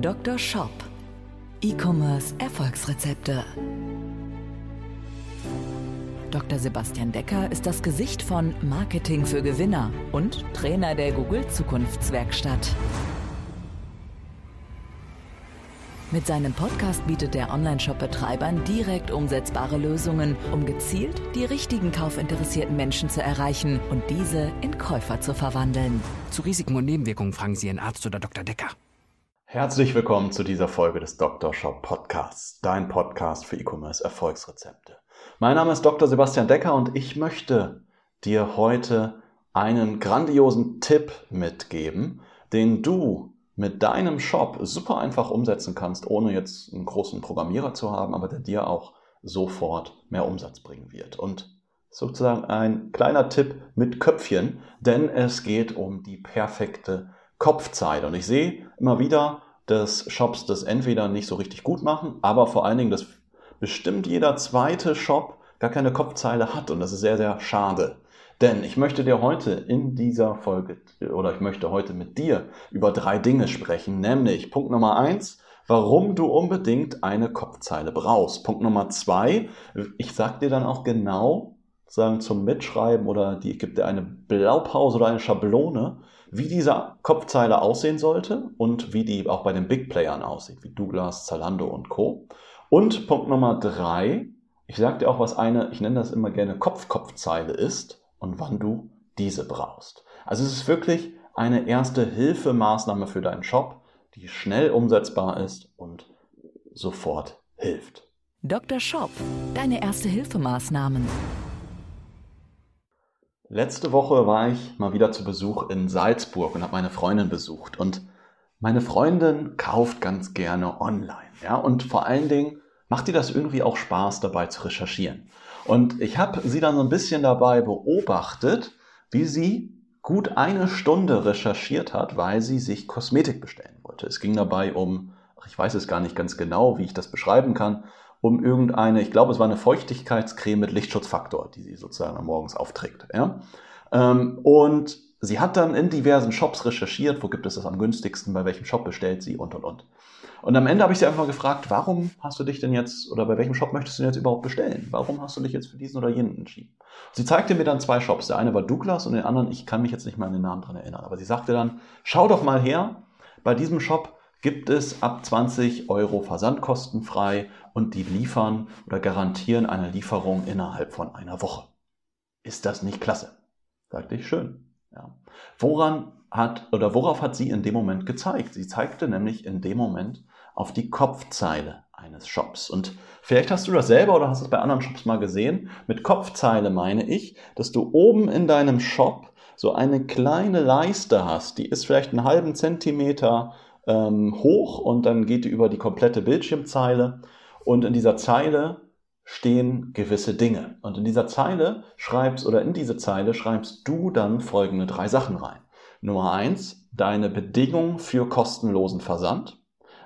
Dr. Shop. E-Commerce Erfolgsrezepte. Dr. Sebastian Decker ist das Gesicht von Marketing für Gewinner und Trainer der Google Zukunftswerkstatt. Mit seinem Podcast bietet der Online-Shop-Betreibern direkt umsetzbare Lösungen, um gezielt die richtigen kaufinteressierten Menschen zu erreichen und diese in Käufer zu verwandeln. Zu Risiken und Nebenwirkungen fragen Sie Ihren Arzt oder Dr. Decker. Herzlich willkommen zu dieser Folge des Dr. Shop Podcasts, dein Podcast für E-Commerce Erfolgsrezepte. Mein Name ist Dr. Sebastian Decker und ich möchte dir heute einen grandiosen Tipp mitgeben, den du mit deinem Shop super einfach umsetzen kannst, ohne jetzt einen großen Programmierer zu haben, aber der dir auch sofort mehr Umsatz bringen wird. Und sozusagen ein kleiner Tipp mit Köpfchen, denn es geht um die perfekte Kopfzeile. Und ich sehe immer wieder, dass Shops das entweder nicht so richtig gut machen, aber vor allen Dingen, dass bestimmt jeder zweite Shop gar keine Kopfzeile hat. Und das ist sehr, sehr schade. Denn ich möchte dir heute in dieser Folge oder ich möchte heute mit dir über drei Dinge sprechen, nämlich Punkt Nummer eins, warum du unbedingt eine Kopfzeile brauchst. Punkt Nummer zwei, ich sag dir dann auch genau, sagen zum Mitschreiben oder die gebe dir eine Blaupause oder eine Schablone, wie diese Kopfzeile aussehen sollte und wie die auch bei den Big Playern aussieht, wie Douglas, Zalando und Co. Und Punkt Nummer drei, ich sage dir auch, was eine, ich nenne das immer gerne Kopf-Kopfzeile ist und wann du diese brauchst. Also es ist wirklich eine erste Hilfemaßnahme für deinen Shop, die schnell umsetzbar ist und sofort hilft. Dr. Shop, deine erste Hilfemaßnahmen. Letzte Woche war ich mal wieder zu Besuch in Salzburg und habe meine Freundin besucht. Und meine Freundin kauft ganz gerne online. Ja, und vor allen Dingen macht ihr das irgendwie auch Spaß, dabei zu recherchieren. Und ich habe sie dann so ein bisschen dabei beobachtet, wie sie gut eine Stunde recherchiert hat, weil sie sich Kosmetik bestellen wollte. Es ging dabei um, ich weiß es gar nicht ganz genau, wie ich das beschreiben kann, um irgendeine, ich glaube, es war eine Feuchtigkeitscreme mit Lichtschutzfaktor, die sie sozusagen morgens aufträgt. Ja? Ähm, und sie hat dann in diversen Shops recherchiert, wo gibt es das am günstigsten, bei welchem Shop bestellt sie und und und. Und am Ende habe ich sie einfach gefragt, warum hast du dich denn jetzt oder bei welchem Shop möchtest du denn jetzt überhaupt bestellen? Warum hast du dich jetzt für diesen oder jenen entschieden? Sie zeigte mir dann zwei Shops. Der eine war Douglas und den anderen, ich kann mich jetzt nicht mal an den Namen dran erinnern, aber sie sagte dann, schau doch mal her, bei diesem Shop gibt es ab 20 Euro versandkostenfrei und die liefern oder garantieren eine Lieferung innerhalb von einer Woche. Ist das nicht klasse? Sagte ich schön. Ja. Woran hat oder worauf hat sie in dem Moment gezeigt? Sie zeigte nämlich in dem Moment auf die Kopfzeile eines Shops. Und vielleicht hast du das selber oder hast es bei anderen Shops mal gesehen. Mit Kopfzeile meine ich, dass du oben in deinem Shop so eine kleine Leiste hast. Die ist vielleicht einen halben Zentimeter ähm, hoch und dann geht die über die komplette Bildschirmzeile. Und in dieser Zeile stehen gewisse Dinge. Und in dieser Zeile schreibst oder in diese Zeile schreibst du dann folgende drei Sachen rein. Nummer eins, deine Bedingung für kostenlosen Versand.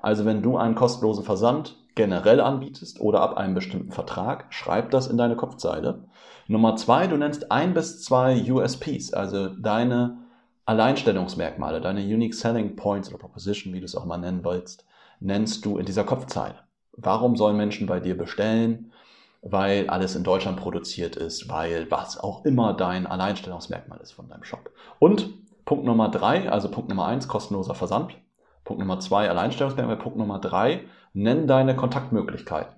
Also wenn du einen kostenlosen Versand generell anbietest oder ab einem bestimmten Vertrag, schreib das in deine Kopfzeile. Nummer zwei, du nennst ein bis zwei USPs, also deine Alleinstellungsmerkmale, deine Unique Selling Points oder Proposition, wie du es auch mal nennen willst, nennst du in dieser Kopfzeile. Warum sollen Menschen bei dir bestellen? Weil alles in Deutschland produziert ist, weil was auch immer dein Alleinstellungsmerkmal ist von deinem Shop. Und Punkt Nummer drei, also Punkt Nummer eins, kostenloser Versand. Punkt Nummer zwei, Alleinstellungsmerkmal. Punkt Nummer drei, nenn deine Kontaktmöglichkeiten.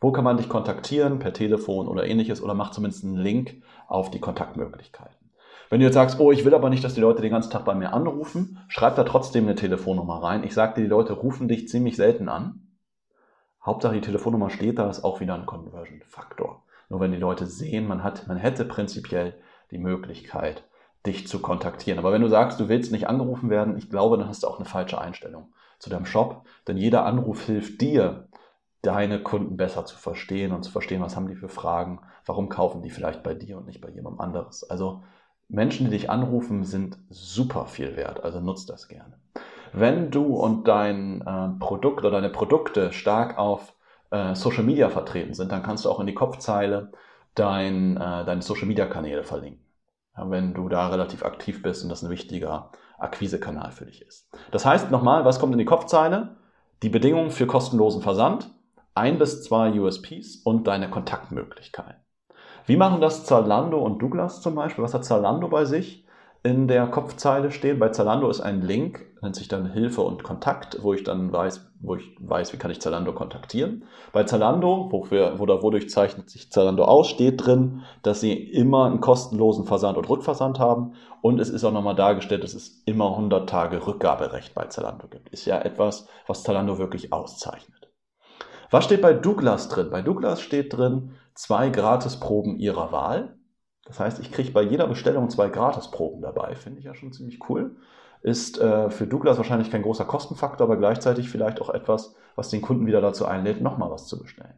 Wo kann man dich kontaktieren? Per Telefon oder ähnliches oder mach zumindest einen Link auf die Kontaktmöglichkeiten. Wenn du jetzt sagst, oh, ich will aber nicht, dass die Leute den ganzen Tag bei mir anrufen, schreib da trotzdem eine Telefonnummer rein. Ich sagte, die Leute rufen dich ziemlich selten an. Hauptsache die Telefonnummer steht da, ist auch wieder ein Conversion-Faktor. Nur wenn die Leute sehen, man hat, man hätte prinzipiell die Möglichkeit, dich zu kontaktieren. Aber wenn du sagst, du willst nicht angerufen werden, ich glaube, dann hast du auch eine falsche Einstellung zu deinem Shop. Denn jeder Anruf hilft dir, deine Kunden besser zu verstehen und zu verstehen, was haben die für Fragen, warum kaufen die vielleicht bei dir und nicht bei jemandem anderes. Also Menschen, die dich anrufen, sind super viel wert, also nutzt das gerne. Wenn du und dein äh, Produkt oder deine Produkte stark auf äh, Social Media vertreten sind, dann kannst du auch in die Kopfzeile dein, äh, deine Social Media Kanäle verlinken wenn du da relativ aktiv bist und das ein wichtiger Akquisekanal für dich ist. Das heißt nochmal, was kommt in die Kopfzeile? die Bedingungen für kostenlosen Versand, ein bis zwei USPs und deine Kontaktmöglichkeiten. Wie machen das Zalando und Douglas zum Beispiel? Was hat Zalando bei sich? In der Kopfzeile stehen. Bei Zalando ist ein Link, nennt sich dann Hilfe und Kontakt, wo ich dann weiß, wo ich weiß, wie kann ich Zalando kontaktieren. Bei Zalando, wofür, wo, wodurch zeichnet sich Zalando aus, steht drin, dass sie immer einen kostenlosen Versand und Rückversand haben. Und es ist auch nochmal dargestellt, dass es immer 100 Tage Rückgaberecht bei Zalando gibt. Ist ja etwas, was Zalando wirklich auszeichnet. Was steht bei Douglas drin? Bei Douglas steht drin zwei Gratisproben ihrer Wahl. Das heißt, ich kriege bei jeder Bestellung zwei Gratisproben dabei. Finde ich ja schon ziemlich cool. Ist äh, für Douglas wahrscheinlich kein großer Kostenfaktor, aber gleichzeitig vielleicht auch etwas, was den Kunden wieder dazu einlädt, nochmal was zu bestellen.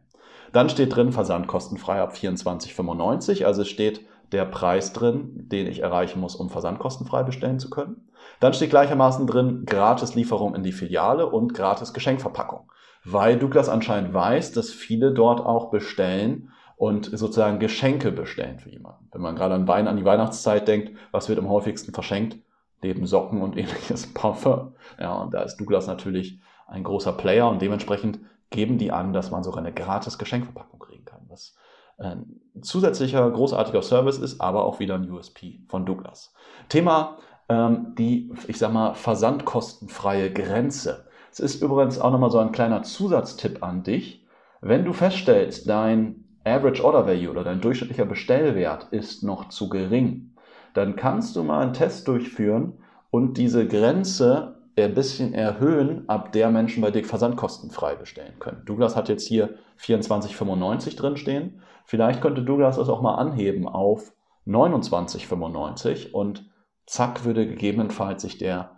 Dann steht drin Versand kostenfrei ab 24,95. Also steht der Preis drin, den ich erreichen muss, um versandkostenfrei bestellen zu können. Dann steht gleichermaßen drin Gratislieferung in die Filiale und gratis Geschenkverpackung. Weil Douglas anscheinend weiß, dass viele dort auch bestellen, und sozusagen Geschenke bestellen für jemanden. Wenn man gerade an, Wein, an die Weihnachtszeit denkt, was wird am häufigsten verschenkt? Neben Socken und ähnliches Parfum. Ja, und da ist Douglas natürlich ein großer Player und dementsprechend geben die an, dass man sogar eine gratis Geschenkverpackung kriegen kann, was ein zusätzlicher großartiger Service ist, aber auch wieder ein USP von Douglas. Thema ähm, die, ich sag mal, versandkostenfreie Grenze. Es ist übrigens auch nochmal so ein kleiner Zusatztipp an dich. Wenn du feststellst, dein Average Order Value oder dein durchschnittlicher Bestellwert ist noch zu gering, dann kannst du mal einen Test durchführen und diese Grenze ein bisschen erhöhen, ab der Menschen bei dir versandkostenfrei bestellen können. Douglas hat jetzt hier 24,95 drin stehen. Vielleicht könnte Douglas das auch mal anheben auf 29,95 und zack würde gegebenenfalls sich der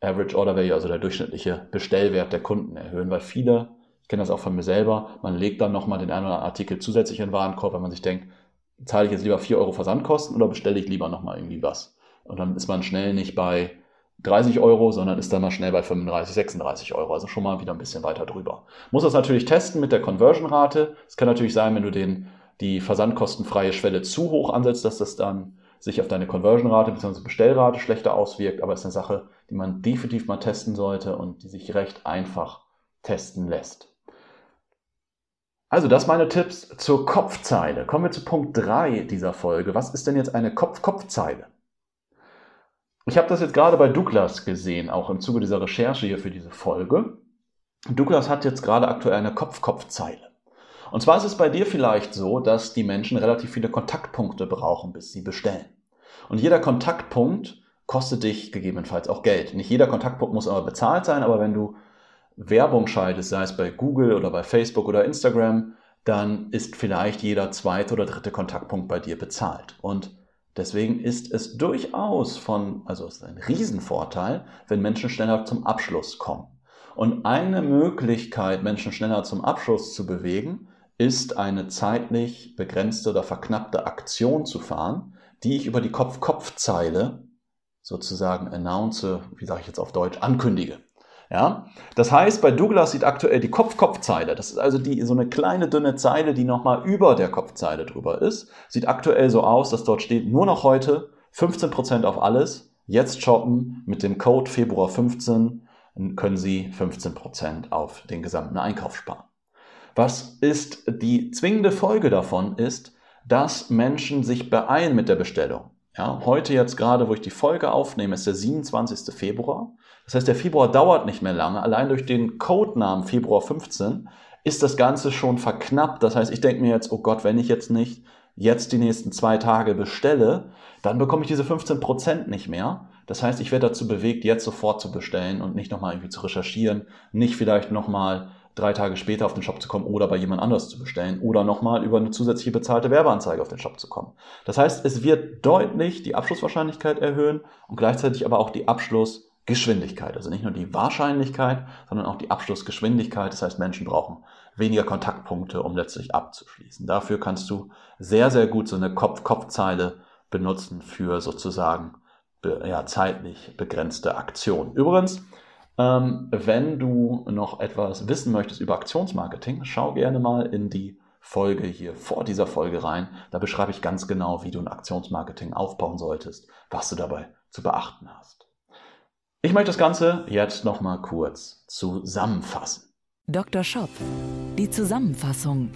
Average Order Value, also der durchschnittliche Bestellwert der Kunden erhöhen, weil viele ich kenne das auch von mir selber. Man legt dann nochmal den einen oder anderen Artikel zusätzlich in den Warenkorb, wenn man sich denkt, zahle ich jetzt lieber 4 Euro Versandkosten oder bestelle ich lieber nochmal irgendwie was? Und dann ist man schnell nicht bei 30 Euro, sondern ist dann mal schnell bei 35, 36 Euro. Also schon mal wieder ein bisschen weiter drüber. Muss das natürlich testen mit der Conversion-Rate. Es kann natürlich sein, wenn du den, die versandkostenfreie Schwelle zu hoch ansetzt, dass das dann sich auf deine Conversion-Rate bzw. Bestellrate schlechter auswirkt. Aber es ist eine Sache, die man definitiv mal testen sollte und die sich recht einfach testen lässt. Also, das meine Tipps zur Kopfzeile. Kommen wir zu Punkt 3 dieser Folge. Was ist denn jetzt eine Kopf-Kopfzeile? Ich habe das jetzt gerade bei Douglas gesehen, auch im Zuge dieser Recherche hier für diese Folge. Douglas hat jetzt gerade aktuell eine Kopf-Kopfzeile. Und zwar ist es bei dir vielleicht so, dass die Menschen relativ viele Kontaktpunkte brauchen, bis sie bestellen. Und jeder Kontaktpunkt kostet dich gegebenenfalls auch Geld. Nicht jeder Kontaktpunkt muss aber bezahlt sein, aber wenn du Werbung schaltest, sei es bei Google oder bei Facebook oder Instagram, dann ist vielleicht jeder zweite oder dritte Kontaktpunkt bei dir bezahlt. Und deswegen ist es durchaus von, also es ist ein Riesenvorteil, wenn Menschen schneller zum Abschluss kommen. Und eine Möglichkeit, Menschen schneller zum Abschluss zu bewegen, ist eine zeitlich begrenzte oder verknappte Aktion zu fahren, die ich über die Kopf-Kopf-Zeile sozusagen announce, wie sage ich jetzt auf Deutsch, ankündige. Ja? Das heißt, bei Douglas sieht aktuell die Kopf-Kopf-Zeile, das ist also die, so eine kleine dünne Zeile, die nochmal über der Kopfzeile drüber ist, sieht aktuell so aus, dass dort steht, nur noch heute 15% auf alles, jetzt shoppen mit dem Code Februar 15 können Sie 15% auf den gesamten Einkauf sparen. Was ist die zwingende Folge davon ist, dass Menschen sich beeilen mit der Bestellung. Ja, heute jetzt gerade, wo ich die Folge aufnehme, ist der 27. Februar. Das heißt, der Februar dauert nicht mehr lange. Allein durch den Codenamen Februar 15 ist das Ganze schon verknappt. Das heißt, ich denke mir jetzt, oh Gott, wenn ich jetzt nicht jetzt die nächsten zwei Tage bestelle, dann bekomme ich diese 15 Prozent nicht mehr. Das heißt, ich werde dazu bewegt, jetzt sofort zu bestellen und nicht nochmal irgendwie zu recherchieren, nicht vielleicht nochmal drei Tage später auf den Shop zu kommen oder bei jemand anders zu bestellen oder nochmal über eine zusätzliche bezahlte Werbeanzeige auf den Shop zu kommen. Das heißt, es wird deutlich die Abschlusswahrscheinlichkeit erhöhen und gleichzeitig aber auch die Abschluss Geschwindigkeit. Also nicht nur die Wahrscheinlichkeit, sondern auch die Abschlussgeschwindigkeit. Das heißt, Menschen brauchen weniger Kontaktpunkte, um letztlich abzuschließen. Dafür kannst du sehr, sehr gut so eine Kopf-Kopf-Zeile benutzen für sozusagen ja, zeitlich begrenzte Aktionen. Übrigens, ähm, wenn du noch etwas wissen möchtest über Aktionsmarketing, schau gerne mal in die Folge hier vor dieser Folge rein. Da beschreibe ich ganz genau, wie du ein Aktionsmarketing aufbauen solltest, was du dabei zu beachten hast. Ich möchte das Ganze jetzt nochmal kurz zusammenfassen. Dr. Shop. Die Zusammenfassung.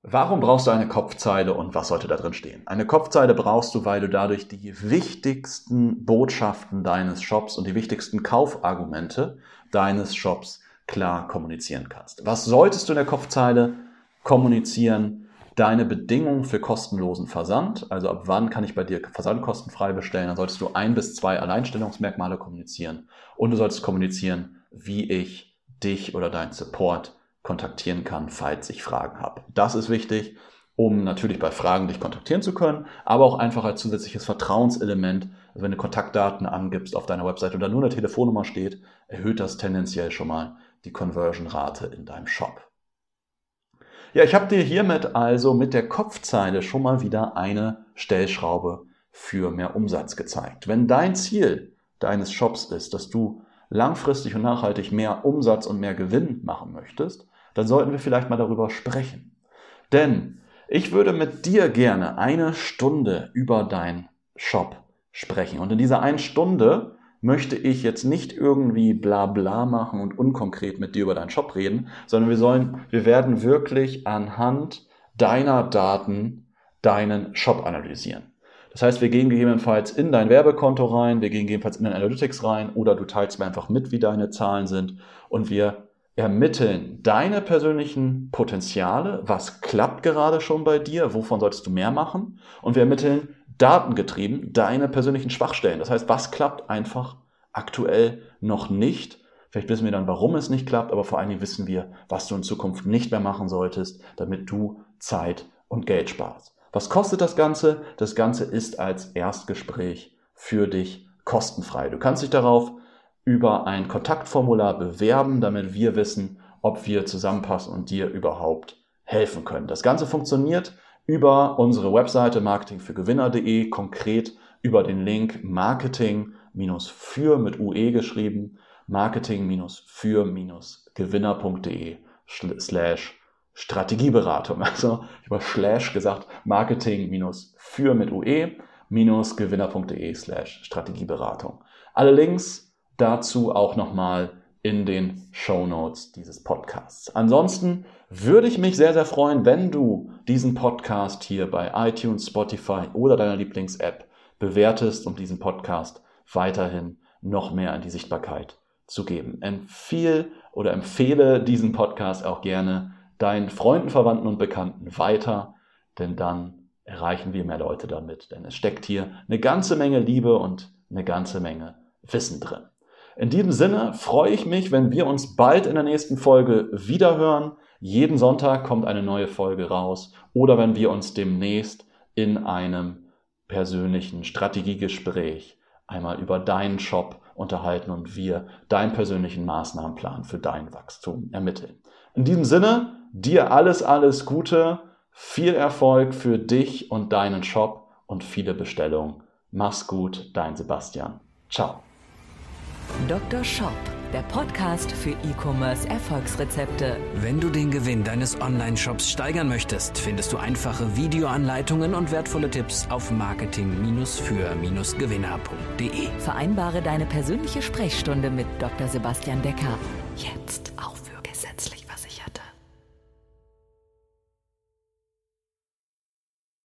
Warum brauchst du eine Kopfzeile und was sollte da drin stehen? Eine Kopfzeile brauchst du, weil du dadurch die wichtigsten Botschaften deines Shops und die wichtigsten Kaufargumente deines Shops klar kommunizieren kannst. Was solltest du in der Kopfzeile kommunizieren? Deine Bedingungen für kostenlosen Versand, also ab wann kann ich bei dir versandkostenfrei bestellen, dann solltest du ein bis zwei Alleinstellungsmerkmale kommunizieren und du solltest kommunizieren, wie ich dich oder dein Support kontaktieren kann, falls ich Fragen habe. Das ist wichtig, um natürlich bei Fragen dich kontaktieren zu können, aber auch einfach als zusätzliches Vertrauenselement. Also wenn du Kontaktdaten angibst auf deiner Website oder nur eine Telefonnummer steht, erhöht das tendenziell schon mal die Conversion-Rate in deinem Shop. Ja, ich habe dir hiermit also mit der Kopfzeile schon mal wieder eine Stellschraube für mehr Umsatz gezeigt. Wenn dein Ziel deines Shops ist, dass du langfristig und nachhaltig mehr Umsatz und mehr Gewinn machen möchtest, dann sollten wir vielleicht mal darüber sprechen. Denn ich würde mit dir gerne eine Stunde über deinen Shop sprechen. Und in dieser einen Stunde möchte ich jetzt nicht irgendwie bla bla machen und unkonkret mit dir über deinen Shop reden, sondern wir sollen, wir werden wirklich anhand deiner Daten deinen Shop analysieren. Das heißt, wir gehen gegebenenfalls in dein Werbekonto rein, wir gehen gegebenenfalls in dein Analytics rein oder du teilst mir einfach mit, wie deine Zahlen sind und wir ermitteln deine persönlichen Potenziale, was klappt gerade schon bei dir, wovon solltest du mehr machen? Und wir ermitteln datengetrieben deine persönlichen Schwachstellen. Das heißt, was klappt einfach aktuell noch nicht. Vielleicht wissen wir dann, warum es nicht klappt, aber vor allen Dingen wissen wir, was du in Zukunft nicht mehr machen solltest, damit du Zeit und Geld sparst. Was kostet das Ganze? Das Ganze ist als Erstgespräch für dich kostenfrei. Du kannst dich darauf über ein Kontaktformular bewerben, damit wir wissen, ob wir zusammenpassen und dir überhaupt helfen können. Das Ganze funktioniert über unsere Webseite marketingfürgewinner.de, konkret über den Link marketing-für mit UE geschrieben, marketing-für-gewinner.de slash Strategieberatung. Also ich habe slash gesagt, marketing-für mit UE gewinner.de slash Strategieberatung. Alle Links dazu auch nochmal in den Show Notes dieses Podcasts. Ansonsten würde ich mich sehr, sehr freuen, wenn du diesen Podcast hier bei iTunes, Spotify oder deiner Lieblings-App bewertest, um diesen Podcast weiterhin noch mehr in die Sichtbarkeit zu geben. Empfehle oder empfehle diesen Podcast auch gerne deinen Freunden, Verwandten und Bekannten weiter, denn dann erreichen wir mehr Leute damit. Denn es steckt hier eine ganze Menge Liebe und eine ganze Menge Wissen drin. In diesem Sinne freue ich mich, wenn wir uns bald in der nächsten Folge wiederhören. Jeden Sonntag kommt eine neue Folge raus oder wenn wir uns demnächst in einem persönlichen Strategiegespräch einmal über deinen Shop unterhalten und wir deinen persönlichen Maßnahmenplan für dein Wachstum ermitteln. In diesem Sinne, dir alles, alles Gute, viel Erfolg für dich und deinen Shop und viele Bestellungen. Mach's gut, dein Sebastian. Ciao. Dr. Shop, der Podcast für E-Commerce Erfolgsrezepte. Wenn du den Gewinn deines Online-Shops steigern möchtest, findest du einfache Videoanleitungen und wertvolle Tipps auf marketing-für-gewinner.de. Vereinbare deine persönliche Sprechstunde mit Dr. Sebastian Decker jetzt.